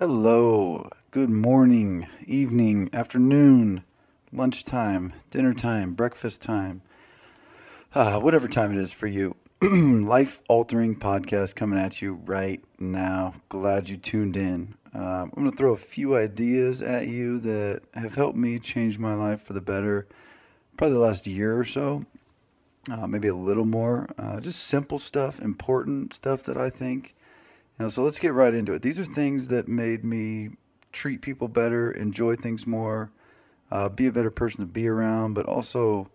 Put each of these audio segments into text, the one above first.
Hello, good morning, evening, afternoon, lunchtime, dinner time, breakfast time, uh, whatever time it is for you. Life altering podcast coming at you right now. Glad you tuned in. Uh, I'm going to throw a few ideas at you that have helped me change my life for the better, probably the last year or so, uh, maybe a little more. Uh, just simple stuff, important stuff that I think. Know, so let's get right into it. These are things that made me treat people better, enjoy things more, uh, be a better person to be around, but also,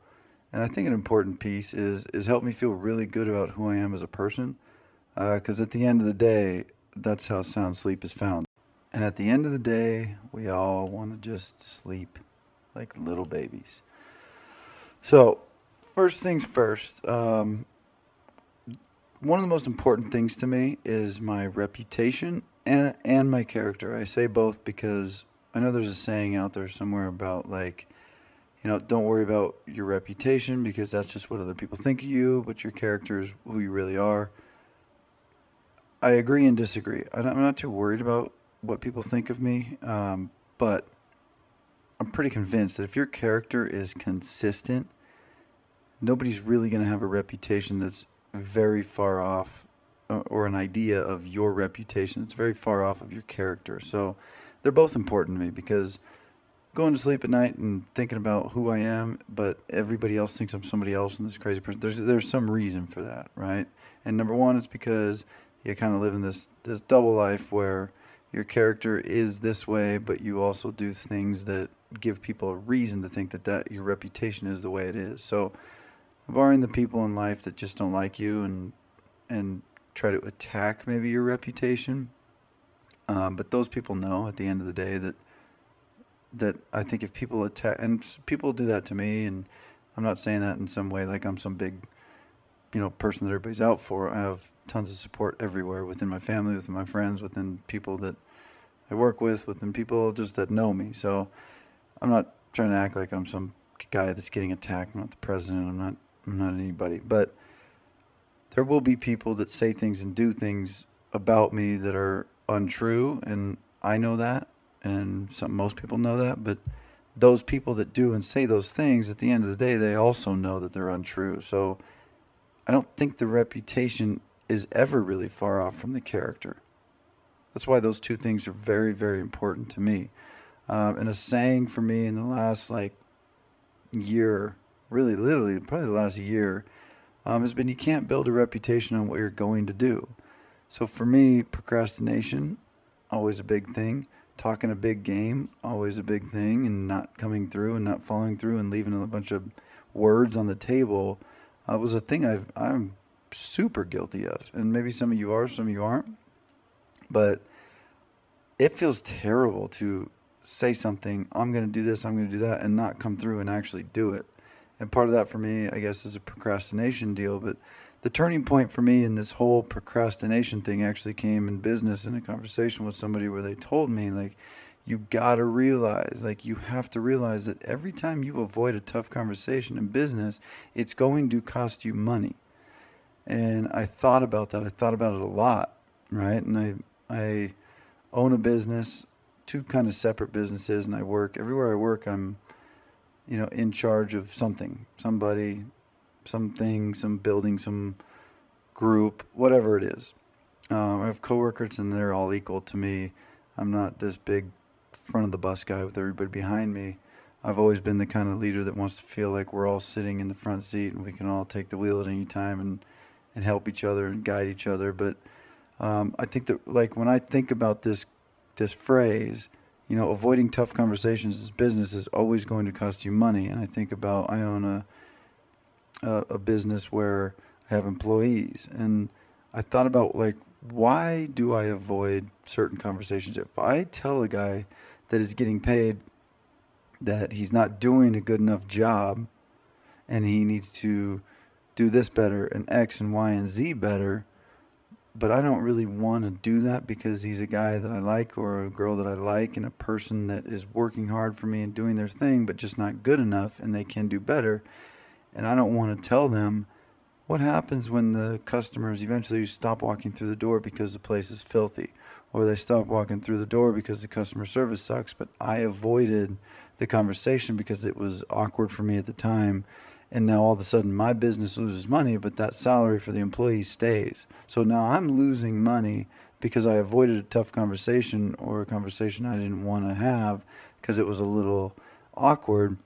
and I think an important piece is is help me feel really good about who I am as a person. Because at the end of the day, that's how sound sleep is found. And at the end of the day, we all want to just sleep like little babies. So, first things first. Um, one of the most important things to me is my reputation and and my character. I say both because I know there's a saying out there somewhere about like, you know, don't worry about your reputation because that's just what other people think of you, but your character is who you really are. I agree and disagree. I'm not- too worried about what people think of me, um, but I'm pretty convinced that if your character is consistent, nobody's really going to have a reputation that's very far off uh, or an idea of your reputation that's very far off of your character. So they're both important to me because going to sleep at night and thinking about who I am, but everybody else thinks I'm somebody else and this crazy person. There's there's some reason for that, right? And number one is because you kind of live in this this double life where your character is this way, but you also do things that give people a reason to think that that your reputation is the way it is. So barring the people in life that just don't like you and and try to attack maybe your reputation. Um, but those people know at the end of the day that that I think if people attack and people do that to me, and I'm not saying that in some way like I'm some big, you know, person that everybody's out for. I have tons of support everywhere within my family, within my friends, within people that I work with, within people just that know me. So I'm not trying to act like I'm some guy that's getting attacked. I'm not the president. I'm not. Not anybody. But there will be people that say things and do things about me that are untrue, and I know that, and some most people know that. But those people that do and say those things, at the end of the day, they also know that they're untrue. So I don't think the reputation is ever really far off from the character. That's why those two things are very, very important to me. Um, and a saying for me in the last like year, really, literally, probably the last year, um, has been you can't build a reputation on what you're going to do. So for me, procrastination, always a big thing. Talking a big game, always a big thing, and not coming through and not following through and leaving a bunch of words on the table uh, was a thing I've, I'm super guilty of. And maybe some of you are, some of you aren't. But it feels terrible to say something, I'm going to do this, I'm going to do that, and not come through and actually do it. And part of that for me, I guess, is a procrastination deal. But the turning point for me in this whole procrastination thing actually came in business in a conversation with somebody where they told me, like, you got to realize, like, you have to realize that every time you avoid a tough conversation in business, it's going to cost you money. And I thought about that. I thought about it a lot, right? And I, I own a business, two kind of separate businesses, and I work everywhere I work. I'm, you know, in charge of something, somebody, something, some building, some group, whatever it is. Um, I have coworkers, and they're all equal to me. I'm not this big front of the bus guy with everybody behind me. I've always been the kind of leader that wants to feel like we're all sitting in the front seat and we can all take the wheel at any time and, and help each other and guide each other. But um, I think that like when I think about this this phrase, you know, avoiding tough conversations is business is always going to cost you money. And I think about I own a a, a business where I have employees, and I thought about like why do I avoid certain conversations? If I tell a guy that is getting paid that he's not doing a good enough job, and he needs to do this better and X and Y and Z better, but I don't really want to do that because he's a guy that I like or a girl that I like and a person that is working hard for me and doing their thing, but just not good enough and they can do better. And I don't want to tell them What happens when the customers eventually stop walking through the door because the place is filthy? Or they stop walking through the door because the customer service sucks, but I avoided the conversation because it was awkward for me at the time. And now all of a sudden my business loses money, but that salary for the employee stays. So now I'm losing money because I avoided a tough conversation or a conversation I didn't want to have because it was a little awkward.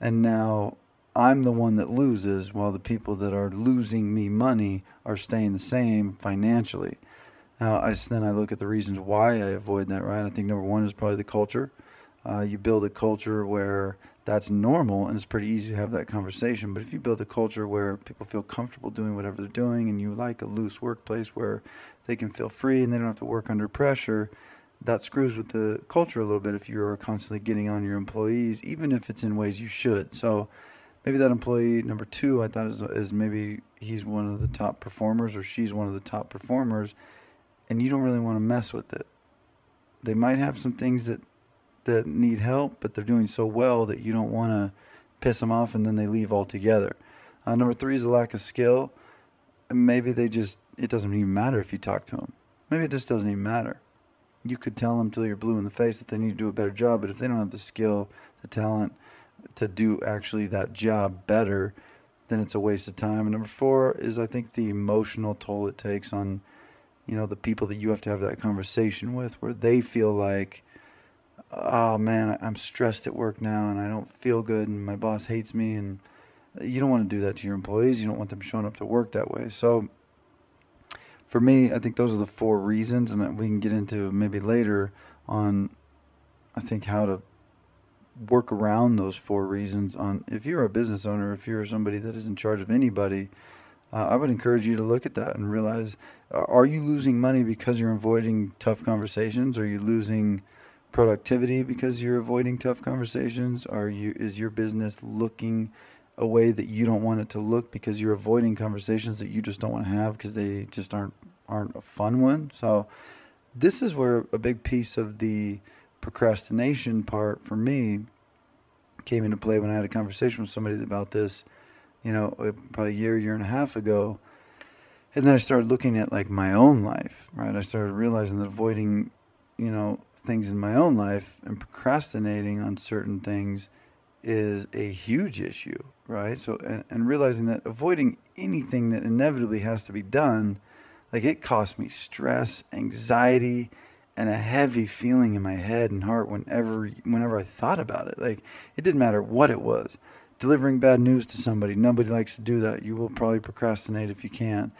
And now I'm the one that loses while the people that are losing me money are staying the same financially. Now, I, then I look at the reasons why I avoid that, right? I think number one is probably the culture. Uh, you build a culture where that's normal and it's pretty easy to have that conversation. But if you build a culture where people feel comfortable doing whatever they're doing and you like a loose workplace where they can feel free and they don't have to work under pressure, that screws with the culture a little bit if you're constantly getting on your employees, even if it's in ways you should. So maybe that employee number two, I thought is, is maybe he's one of the top performers or she's one of the top performers, and you don't really want to mess with it. They might have some things that that need help, but they're doing so well that you don't want to piss them off and then they leave altogether. Uh, number three is a lack of skill. Maybe they just, it doesn't even matter if you talk to them. Maybe it just doesn't even matter. You could tell them till you're blue in the face that they need to do a better job, but if they don't have the skill, the talent to do actually that job better, then it's a waste of time. And number four is I think the emotional toll it takes on, you know, the people that you have to have that conversation with, where they feel like oh man, I'm stressed at work now and I don't feel good and my boss hates me. And you don't want to do that to your employees. You don't want them showing up to work that way. So for me, I think those are the four reasons, and we can get into maybe later on. I think how to work around those four reasons. On if you're a business owner, if you're somebody that is in charge of anybody, uh, I would encourage you to look at that and realize: Are you losing money because you're avoiding tough conversations? Are you losing productivity because you're avoiding tough conversations? Are you is your business looking a way that you don't want it to look because you're avoiding conversations that you just don't want to have because they just aren't aren't a fun one? So this is where a big piece of the procrastination part for me came into play when I had a conversation with somebody about this, you know, uh, probably a year, year and a half ago. And then I started looking at like my own life, right? I started realizing that avoiding, you know, things in my own life and procrastinating on certain things is a huge issue, right? So, and, and realizing that avoiding anything that inevitably has to be done, like it costs me stress, anxiety, and a heavy feeling in my head and heart whenever whenever I thought about it. Like it didn't matter what it was. Delivering bad news to somebody, nobody likes to do that. You will probably procrastinate if you can.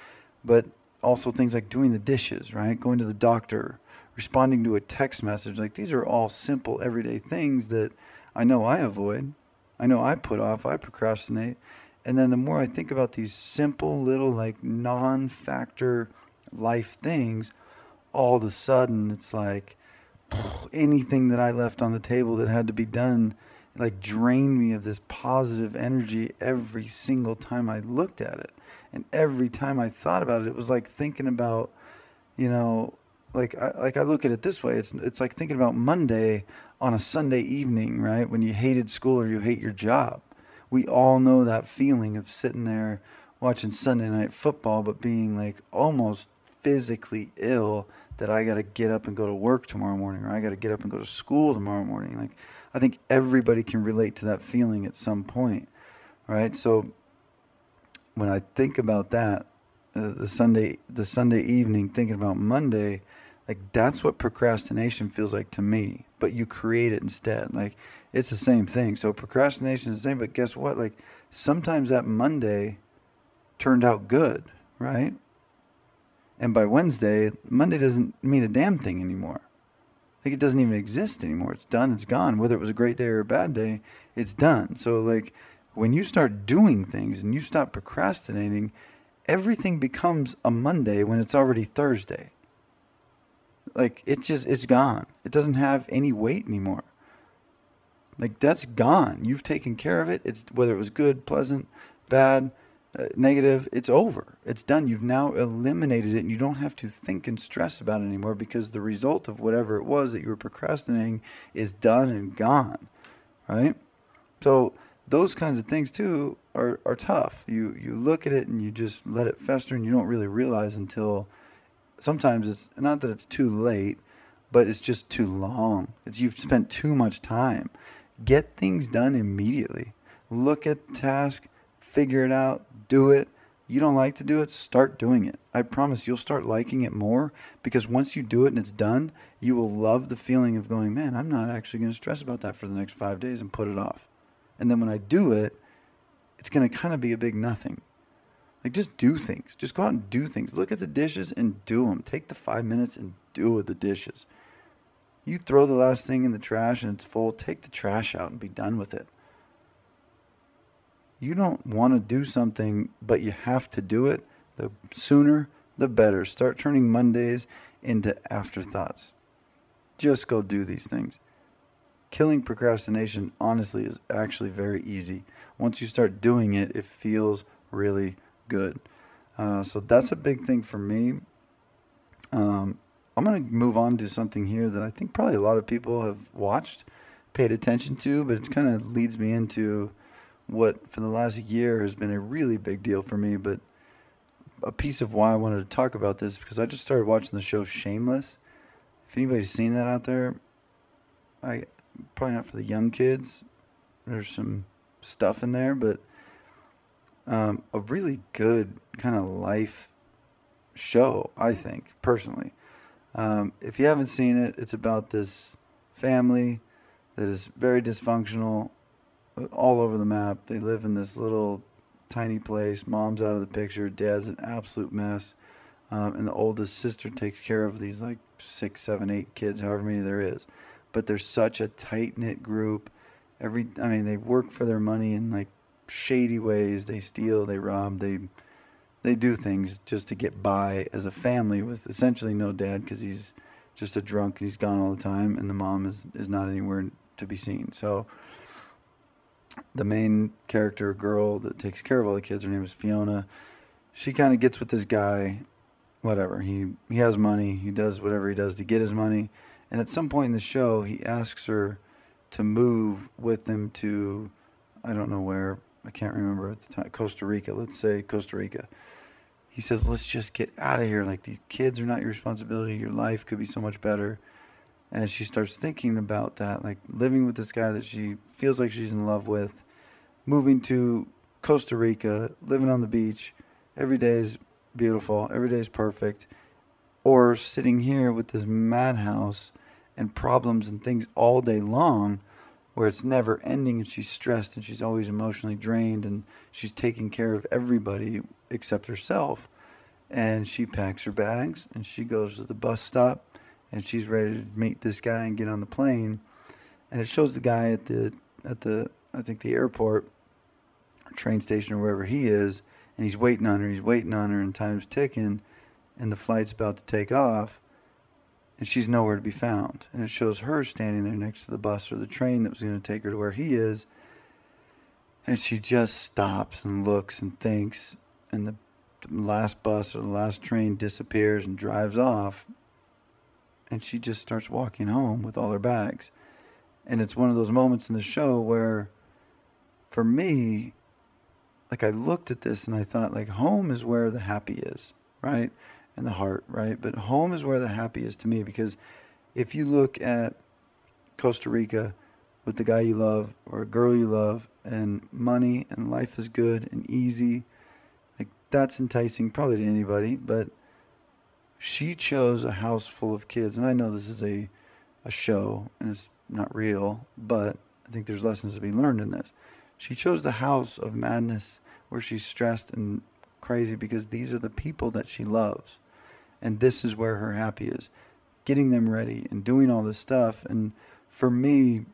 But also things like doing the dishes, right? Going to the doctor, responding to a text message. Like these are all simple everyday things that I know I avoid. I know I put off, I procrastinate. And then the more I think about these simple little like non-factor life things, all of a sudden it's like anything that I left on the table that had to be done like drained me of this positive energy every single time I looked at it. And every time I thought about it, it was like thinking about, you know, like I, like I look at it this way. It's it's like thinking about Monday on a Sunday evening, right? When you hated school or you hate your job. We all know that feeling of sitting there watching Sunday night football, but being like almost physically ill that I got to get up and go to work tomorrow morning, or I got to get up and go to school tomorrow morning. Like I think everybody can relate to that feeling at some point, right? So when I think about that, uh, the Sunday the Sunday evening, thinking about Monday like that's what procrastination feels like to me, but you create it instead. Like it's the same thing. So procrastination is the same, but guess what? Like sometimes that Monday turned out good, right? And by Wednesday, Monday doesn't mean a damn thing anymore. Like it doesn't even exist anymore. It's done, it's gone. Whether it was a great day or a bad day, it's done. So like when you start doing things and you stop procrastinating, everything becomes a Monday when it's already Thursday. Like it just it's gone. It doesn't have any weight anymore. Like that's gone. You've taken care of it. It's whether it was good, pleasant, bad, uh, negative, it's over. It's done. You've now eliminated it and you don't have to think and stress about it anymore because the result of whatever it was that you were procrastinating is done and gone. Right? So those kinds of things too are, are tough. You you look at it and you just let it fester and you don't really realize until sometimes it's not that it's too late, but it's just too long. It's you've spent too much time. Get things done immediately. Look at the task, figure it out, do it. You don't like to do it, start doing it. I promise you'll start liking it more because once you do it and it's done, you will love the feeling of going, man, I'm not actually going to stress about that for the next five days and put it off. And then when I do it, it's going to kind of be a big nothing. Like just do things. Just go out and do things. Look at the dishes and do them. Take the five minutes and do the dishes. You throw the last thing in the trash and it's full, take the trash out and be done with it. You don't want to do something, but you have to do it. The sooner, the better. Start turning Mondays into afterthoughts. Just go do these things. Killing procrastination, honestly, is actually very easy. Once you start doing it, it feels really good. Uh, so that's a big thing for me. Um, I'm going to move on to something here that I think probably a lot of people have watched, paid attention to, but it kind of leads me into what for the last year has been a really big deal for me. But a piece of why I wanted to talk about this because I just started watching the show Shameless. If anybody's seen that out there, I probably not for the young kids. There's some stuff in there, but um, a really good kind of life show, I think, personally. Um, if you haven't seen it, it's about this family that is very dysfunctional uh, all over the map. They live in this little tiny place. Mom's out of the picture. Dad's an absolute mess. Um, and the oldest sister takes care of these like six, seven, eight kids, however many there is. But they're such a tight knit group. Every, I mean, they work for their money in like shady ways. They steal, they rob, they they do things just to get by as a family with essentially no dad because he's just a drunk and he's gone all the time, and the mom is is not anywhere to be seen. So the main character girl that takes care of all the kids, her name is Fiona. She kind of gets with this guy, whatever. He he has money. He does whatever he does to get his money. And at some point in the show, he asks her to move with him to I don't know where, I can't remember at the time, Costa Rica, let's say Costa Rica. He says, let's just get out of here. Like, these kids are not your responsibility. Your life could be so much better. And she starts thinking about that, like living with this guy that she feels like she's in love with, moving to Costa Rica, living on the beach. Every day is beautiful, every day is perfect. Or sitting here with this madhouse and problems and things all day long where it's never ending and she's stressed and she's always emotionally drained and she's taking care of everybody except herself. And she packs her bags and she goes to the bus stop and she's ready to meet this guy and get on the plane. And it shows the guy at the at the I think the airport train station or wherever he is and he's waiting on her, he's waiting on her and time's ticking and the flight's about to take off and she's nowhere to be found. And it shows her standing there next to the bus or the train that was going to take her to where he is. And she just stops and looks and thinks, and the last bus or the last train disappears and drives off. And she just starts walking home with all her bags. And it's one of those moments in the show where, for me, like I looked at this and I thought, like, home is where the happy is, right? And the heart, right? But home is where the happy is to me because if you look at Costa Rica with the guy you love or a girl you love and money and life is good and easy, like that's enticing probably to anybody, but she chose a house full of kids and I know this is a a show and it's not real, but I think there's lessons to be learned in this. She chose the house of madness where she's stressed and crazy because these are the people that she loves and this is where her happy is. Getting them ready and doing all this stuff. And for me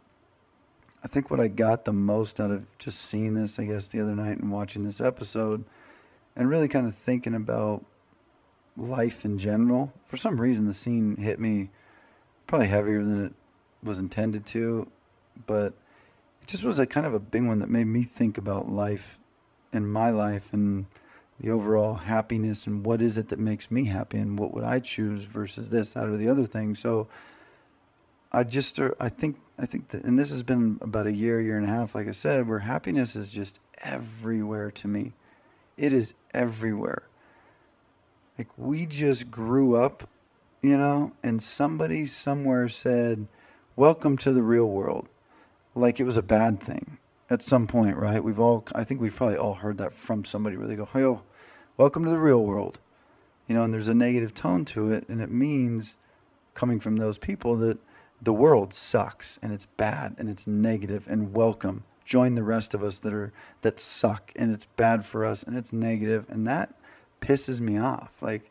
i think what i got the most out of just seeing this i guess the other night and watching this episode and really kind of thinking about life in general. For some reason the scene hit me probably heavier than it was intended to but it just was a kind of a big one that made me think about life in my life and the overall happiness and what is it that makes me happy and what would I choose versus this, that, or the other thing. So I just I think I think that, and this has been about a year, year and a half, like I said, where happiness is just everywhere to me. It is everywhere. Like we just grew up, you know, and somebody somewhere said, "Welcome to the real world," like it was a bad thing at some point, right? We've all, I think we've probably all heard that from somebody where they go, "Hey, welcome to the real world," you know, and there's a negative tone to it, and it means coming from those people that the world sucks and it's bad and it's negative and welcome join the rest of us that are that suck and it's bad for us and it's negative. and that pisses me off like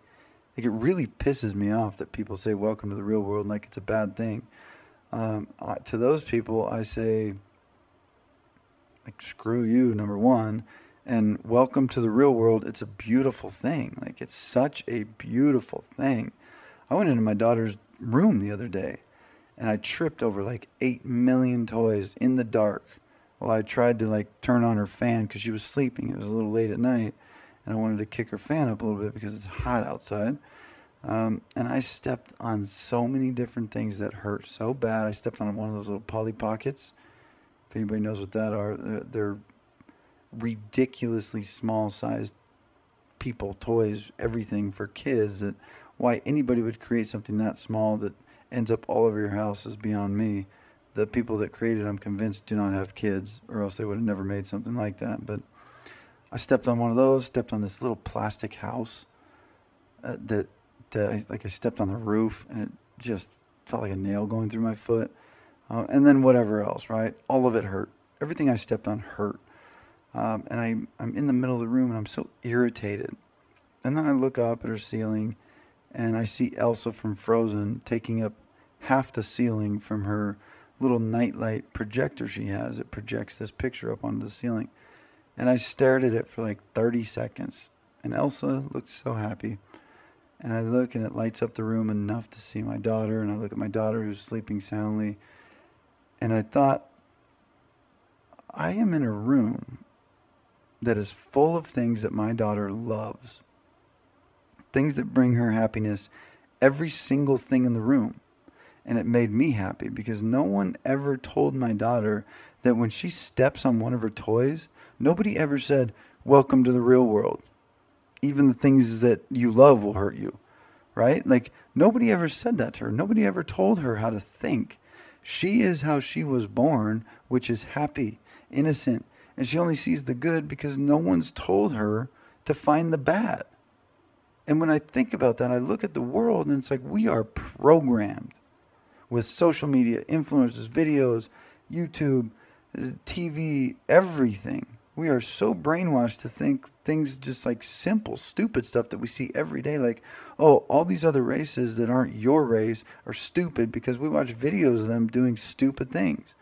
like it really pisses me off that people say welcome to the real world like it's a bad thing um, to those people i say like screw you number one and welcome to the real world it's a beautiful thing like it's such a beautiful thing i went into my daughter's room the other day and I tripped over like 8 million toys in the dark while I tried to like turn on her fan because she was sleeping. It was a little late at night and I wanted to kick her fan up a little bit because it's hot outside. Um, and I stepped on so many different things that hurt so bad. I stepped on one of those little Polly Pockets. If anybody knows what that are, they're, they're ridiculously small sized people, toys, everything for kids that why anybody would create something that small that ends up all over your house is beyond me. The people that created, I'm convinced, do not have kids, or else they would have never made something like that. But I stepped on one of those, stepped on this little plastic house uh, that, that I, like I stepped on the roof, and it just felt like a nail going through my foot. Uh, and then whatever else, right? All of it hurt. Everything I stepped on hurt. Um, and I, I'm in the middle of the room, and I'm so irritated. And then I look up at her ceiling, and I see Elsa from Frozen taking up half the ceiling from her little nightlight projector she has. It projects this picture up onto the ceiling. And I stared at it for like 30 seconds. And Elsa looked so happy. And I look and it lights up the room enough to see my daughter. And I look at my daughter who's sleeping soundly. And I thought, I am in a room that is full of things that my daughter loves, things that bring her happiness, every single thing in the room and it made me happy because no one ever told my daughter that when she steps on one of her toys, nobody ever said, Welcome to the real world. Even the things that you love will hurt you, right? Like, nobody ever said that to her. Nobody ever told her how to think. She is how she was born, which is happy, innocent, and she only sees the good because no one's told her to find the bad. And when I think about that, I look at the world and it's like we are programmed with social media, influencers, videos, YouTube, uh, TV, everything. We are so brainwashed to think things just like simple, stupid stuff that we see every day. Like, oh, all these other races that aren't your race are stupid because we watch videos of them doing stupid things.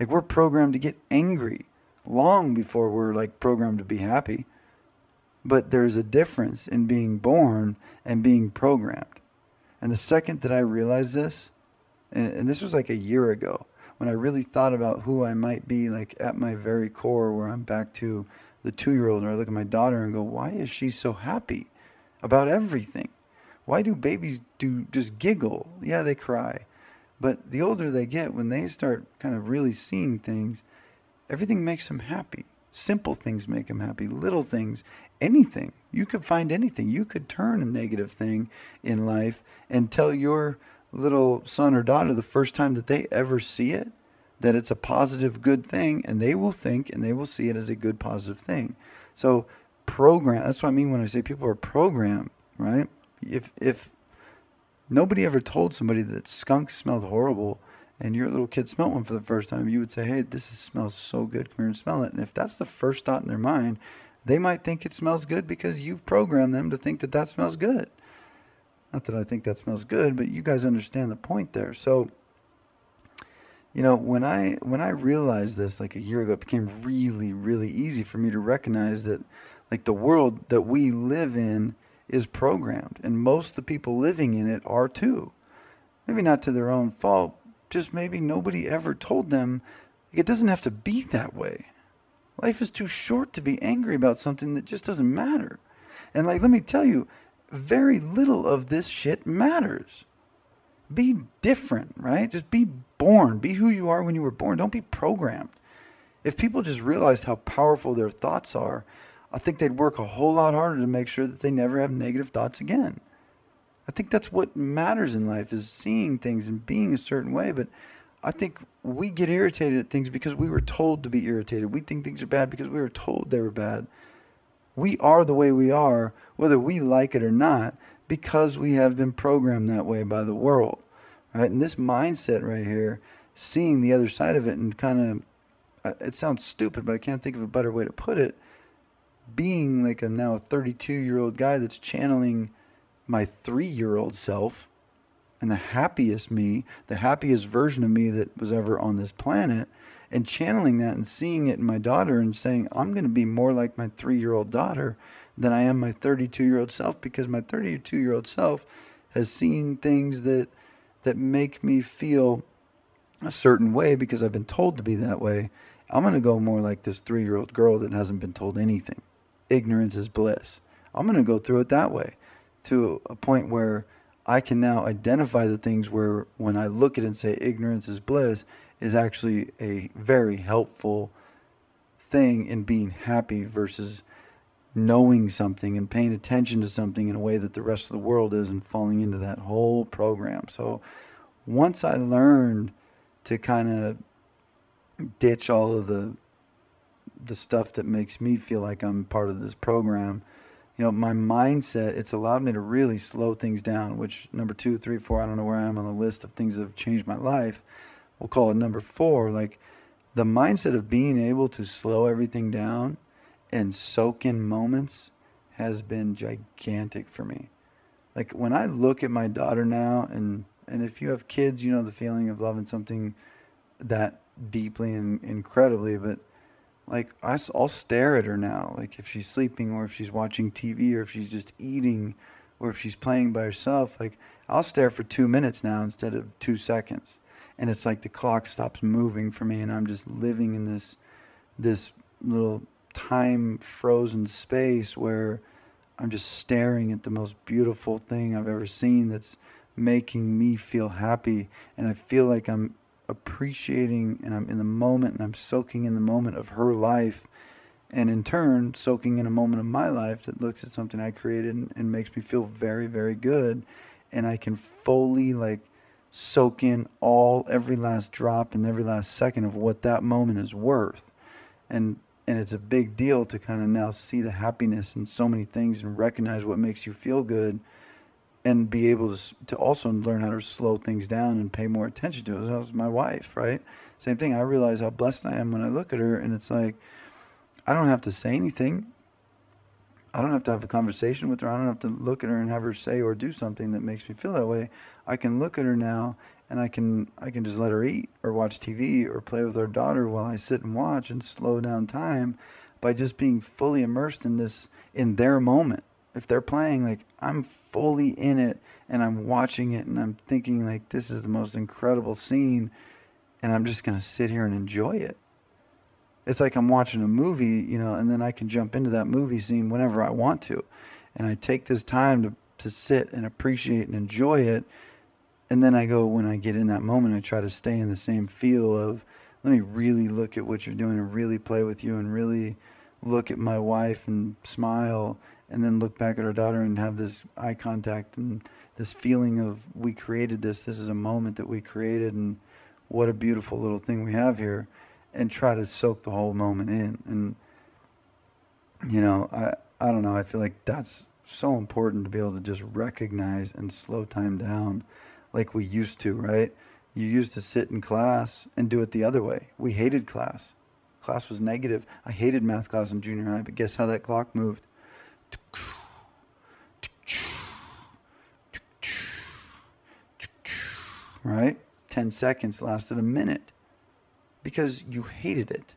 Like, we're programmed to get angry long before we're like programmed to be happy. But there's a difference in being born and being programmed. And the second that I realized this, and, and this was like a year ago when I really thought about who I might be, like at my very core, where I'm back to the two year old, and I look at my daughter and go, why is she so happy about everything? Why do babies do just giggle? Yeah, they cry. But the older they get, when they start kind of really seeing things, everything makes them happy. Simple things make them happy. Little things, anything. You could find anything. You could turn a negative thing in life and tell your little son or daughter the first time that they ever see it that it's a positive good thing and they will think and they will see it as a good positive thing. So program that's what i mean when i say people are programmed right? If if nobody ever told somebody that skunk smelled horrible and your little kid smelled one for the first time you would say hey this is, smells so good come here and smell it. And if that's the first thought in their mind they might think it smells good because you've programmed them to think that that smells good not that I think that smells good, but you guys understand the point there. So, you know, when I when I realized this like a year ago, it became really, really easy for me to recognize that like the world that we live in is programmed, and most of the people living in it are too. Maybe not to their own fault, just maybe nobody ever told them like, it doesn't have to be that way. Life is too short to be angry about something that just doesn't matter. And like let me tell you, very little of this shit matters. Be different, right? Just be born. Be who you are when you were born. Don't be programmed. If people just realized how powerful their thoughts are, I think they'd work a whole lot harder to make sure that they never have negative thoughts again. I think that's what matters in life is seeing things and being a certain way, but I think we get irritated at things because we were told to be irritated. We think things are bad because we were told they were bad. We are the way we are, whether we like it or not, because we have been programmed that way by the world. Right? And this mindset right here, seeing the other side of it and kind of, uh, it sounds stupid, but I can't think of a better way to put it. Being like a now 32 year old guy that's channeling my three year old self and the happiest me, the happiest version of me that was ever on this planet, and channeling that and seeing it in my daughter and saying, I'm going to be more like my three year old daughter than I am my 32 year old self because my 32 year old self has seen things that that make me feel a certain way because I've been told to be that way. I'm going to go more like this three year old girl that hasn't been told anything. Ignorance is bliss. I'm going to go through it that way to a point where I can now identify the things where when I look at it and say ignorance is bliss is actually a very helpful thing in being happy versus knowing something and paying attention to something in a way that the rest of the world is and falling into that whole program. So once I learned to kind of ditch all of the the stuff that makes me feel like I'm part of this program you know, my mindset, it's allowed me to really slow things down, which number two, three, four, I don't know where I am on the list of things that have changed my life. We'll call it number four. Like the mindset of being able to slow everything down and soak in moments has been gigantic for me. Like when I look at my daughter now, and, and if you have kids, you know the feeling of loving something that deeply and incredibly, but like I'll stare at her now, like if she's sleeping or if she's watching TV or if she's just eating or if she's playing by herself, like I'll stare for two minutes now instead of two seconds. And it's like the clock stops moving for me and I'm just living in this this little time frozen space where I'm just staring at the most beautiful thing I've ever seen that's making me feel happy. And I feel like I'm appreciating and I'm in the moment and I'm soaking in the moment of her life and in turn soaking in a moment of my life that looks at something I created and, and makes me feel very very good. And I can fully like soak in all every last drop and every last second of what that moment is worth and and it's a big deal to kind of now see the happiness in so many things and recognize what makes you feel good and be able to, to also learn how to slow things down and pay more attention to it. That was my wife, right? Same thing. I realize how blessed I am when I look at her, and it's like I don't have to say anything. I don't have to have a conversation with her. I don't have to look at her and have her say or do something that makes me feel that way. I can look at her now and I can I can just let her eat or watch TV or play with our daughter while I sit and watch and slow down time by just being fully immersed in this in their moment if they're playing like i'm fully in it and i'm watching it and i'm thinking like this is the most incredible scene and i'm just going to sit here and enjoy it it's like i'm watching a movie you know and then i can jump into that movie scene whenever i want to. And i take this time to, to sit and appreciate and enjoy it. And then i go when i get in that moment i try to stay in the same feel of let me really look at what you're doing and really play with you and really look at my wife and smile and then look back at our daughter and have this eye contact and this feeling of we created this. This is a moment that we created and what a beautiful little thing we have here and try to soak the whole moment in. And you know i i don't know i feel like that's so important to be able to just recognize and slow time down like we used to right? You used to sit in class and do it the other way. We hated class. Class was negative. I hated math class in junior high but guess how that clock moved? Right? 10 seconds lasted a minute because you hated it.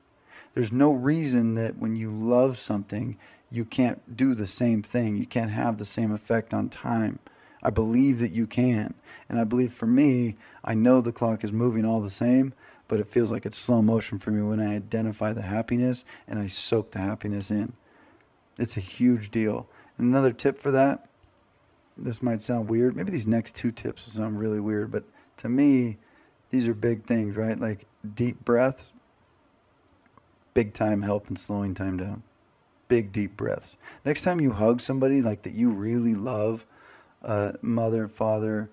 There's no reason that when you love something, you can't do the same thing. You can't have the same effect on time. I believe that you can. And I believe for me, I know the clock is moving all the same, but it feels like it's slow motion for me when I identify the happiness and I soak the happiness in. It's a huge deal. And another tip for that this might sound weird. Maybe these next two tips sound really weird, but to me, these are big things, right? Like deep breaths, big time help in slowing time down. Big deep breaths. Next time you hug somebody like that you really love, uh, mother, father,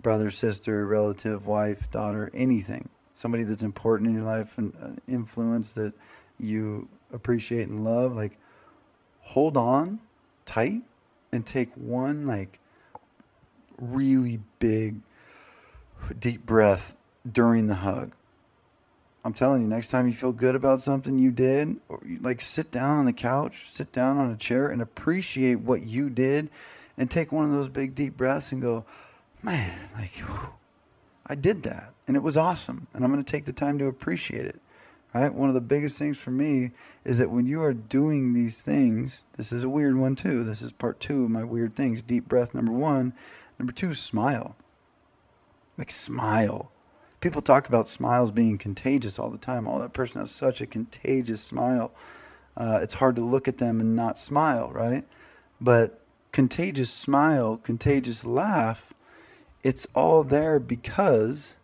brother, sister, relative, wife, daughter, anything, somebody that's important in your life and uh, influence that you appreciate and love, like hold on tight and take one like really big deep breath during the hug. I'm telling you, next time you feel good about something you did, or you, like sit down on the couch, sit down on a chair and appreciate what you did and take one of those big deep breaths and go, man, like, whew, I did that and it was awesome. And I'm going to take the time to appreciate it. Right? One of the biggest things for me is that when you are doing these things, this is a weird one too. This is part two of my weird things. Deep breath, number one. Number two, smile. Like, smile. People talk about smiles being contagious all the time. Oh, that person has such a contagious smile. Uh, it's hard to look at them and not smile, right? But contagious smile, contagious laugh, it's all there because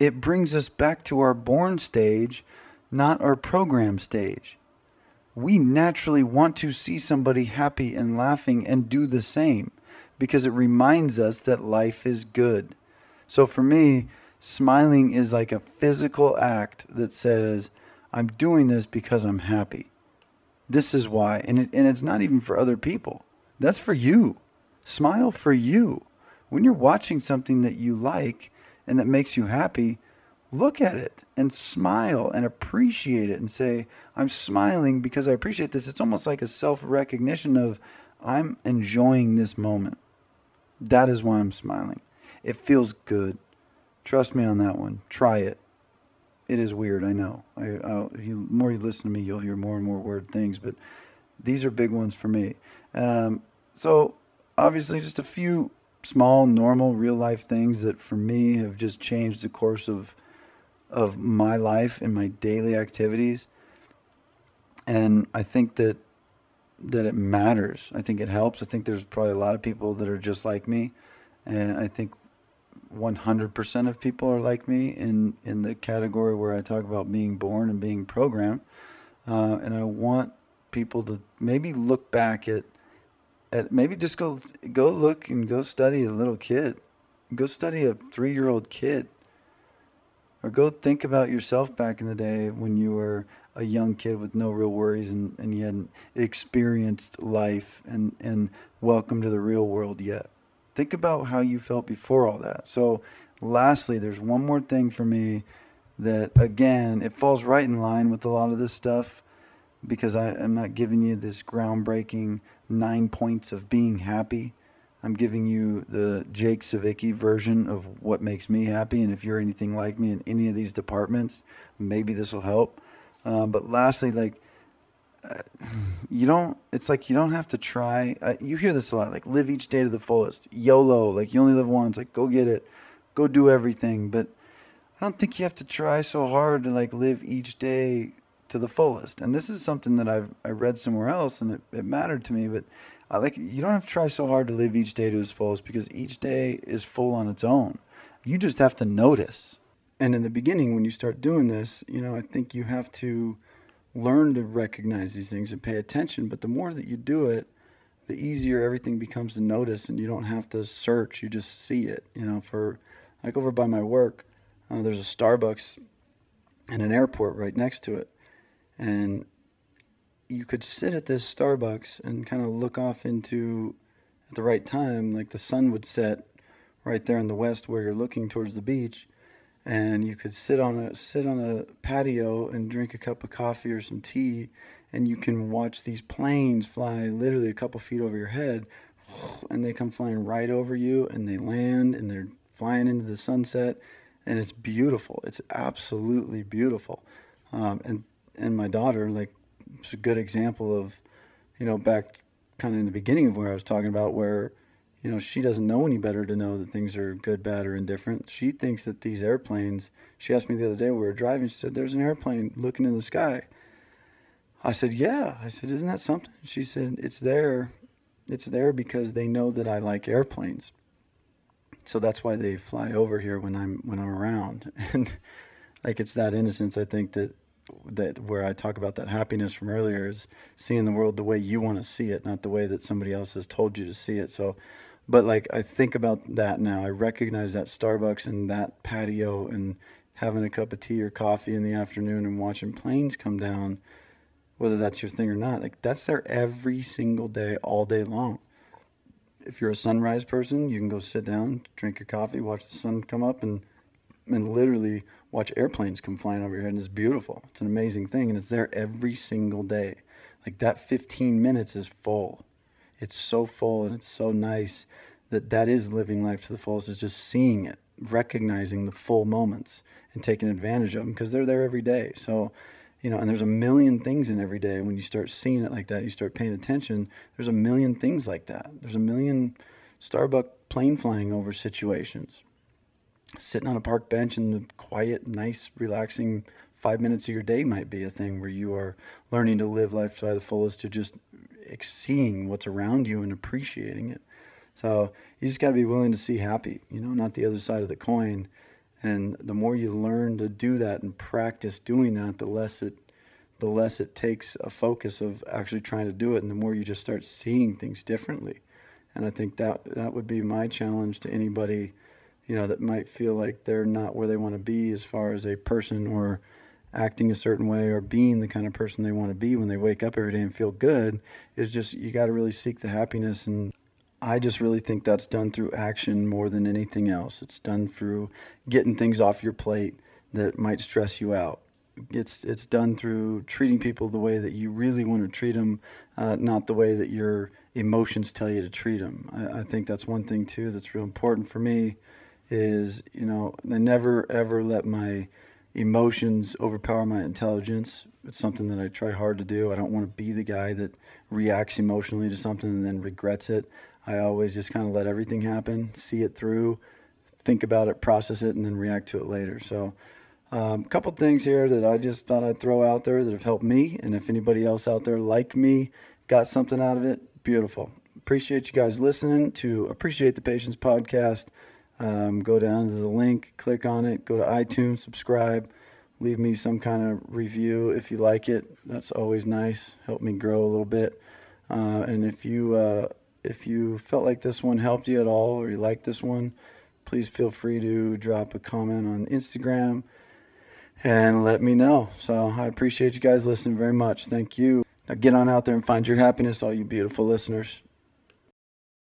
it brings us back to our born stage, not our program stage. We naturally want to see somebody happy and laughing and do the same because it reminds us that life is good. So for me, smiling is like a physical act that says, I'm doing this because I'm happy. This is why. And, it, and it's not even for other people, that's for you. Smile for you. When you're watching something that you like and that makes you happy, look at it and smile and appreciate it and say, I'm smiling because I appreciate this. It's almost like a self recognition of, I'm enjoying this moment. That is why I'm smiling. It feels good. Trust me on that one. Try it. It is weird, I know. I, if you more you listen to me, you'll hear more and more weird things. But these are big ones for me. Um, so obviously, just a few small, normal, real life things that for me have just changed the course of of my life and my daily activities. And I think that that it matters. I think it helps. I think there's probably a lot of people that are just like me, and I think 100% of people are like me in, in the category where I talk about being born and being programmed. Uh, and I want people to maybe look back at, at maybe just go, go look and go study a little kid. Go study a three year old kid. Or go think about yourself back in the day when you were a young kid with no real worries and, and you hadn't experienced life and, and welcome to the real world yet. Think about how you felt before all that. So, lastly, there's one more thing for me that, again, it falls right in line with a lot of this stuff because I, am not giving you this groundbreaking nine points of being happy. I'm giving you the Jake Savicki version of what makes me happy. And if you're anything like me in any of these departments, maybe this will help. Um, but lastly, like, you don't it's like you don't have to try uh, you hear this a lot like live each day to the fullest yolo like you only live once like go get it go do everything but i don't think you have to try so hard to like live each day to the fullest and this is something that i've i read somewhere else and it, it mattered to me but i like you don't have to try so hard to live each day to its fullest because each day is full on its own. You just have to notice. And in the beginning when you start doing this you know i think you have to learn to recognize these things and pay attention. But the more that you do it, the easier everything becomes to notice, and you don't have to search. You just see it. You know, for like over by my work, uh, there's a Starbucks and an airport right next to it, and you could sit at this Starbucks and kind of look off into at the right time, like the sun would set right there in the west where you're looking towards the beach and you could sit on a sit on a patio and drink a cup of coffee or some tea and you can watch these planes fly literally a couple feet over your head and they come flying right over you and they land and they're flying into the sunset and it's beautiful. It's absolutely beautiful. Um, and and my daughter like it's a good example of you know back kind of in the beginning of where i was talking about where you know, she doesn't know any better to know that things are good, bad, or indifferent. She thinks that these airplanes, she asked me the other day, we were driving, she said, There's an airplane looking in the sky. I said, Yeah. I said, Isn't that something? She said, It's there It's there because they know that I like airplanes. So that's why they fly over here when I'm when I'm around. And like it's that innocence I think that that where I talk about that happiness from earlier is seeing the world the way you want to see it, not the way that somebody else has told you to see it. So but like I think about that now. I recognize that Starbucks and that patio and having a cup of tea or coffee in the afternoon and watching planes come down, whether that's your thing or not. Like that's there every single day, all day long. If you're a sunrise person, you can go sit down, drink your coffee, watch the sun come up, and and literally watch airplanes come flying over your head. And it's beautiful. It's an amazing thing, and it's there every single day. Like that 15 minutes is full it's so full and it's so nice that that is living life to the fullest is just seeing it recognizing the full moments and taking advantage of them because they're there every day. So you know and there's a million things in every day. When you start seeing it like that you start paying attention there's a million things like that. There's a million starbuck plane flying over situations. Sitting on a park bench in the quiet nice relaxing five minutes of your day might be a thing where you are learning to live life to the fullest to just seeing what's around you and appreciating it. So you just got to be willing to see happy, you know, not the other side of the coin. And the more you learn to do that and practice doing that, the less it the less it takes a focus of actually trying to do it and the more you just start seeing things differently. And I think that that would be my challenge to anybody, you know, that might feel like they're not where they want to be as far as a person or acting a certain way or being the kind of person they want to be when they wake up every day and feel good is just you got to really seek the happiness and I just really think that's done through action more than anything else. It's done through getting things off your plate that might stress you out. It's it's done through treating people the way that you really want to treat them, uh, not the way that your emotions tell you to treat them. I, I think that's one thing too that's real important for me. Is you know I never ever let my emotions overpower my intelligence. It's something that I try hard to do. I don't want to be the guy that reacts emotionally to something and then regrets it. I always just kind of let everything happen, see it through, think about it, process it, and then react to it later. So, a um, couple things here that I just thought I'd throw out there that have helped me. And if anybody else out there like me got something out of it, beautiful. Appreciate you guys listening to Appreciate the Patience podcast. Um, go down to the link, click on it, go to iTunes, subscribe, leave me some kind of review if you like it. That's always nice. Help me grow a little bit. Uh, and if you uh, if you felt like this one helped you at all or you like this one, please feel free to drop a comment on Instagram and let me know. So I appreciate you guys listening very much. Thank you. Now get on out there and find your happiness, all you beautiful listeners.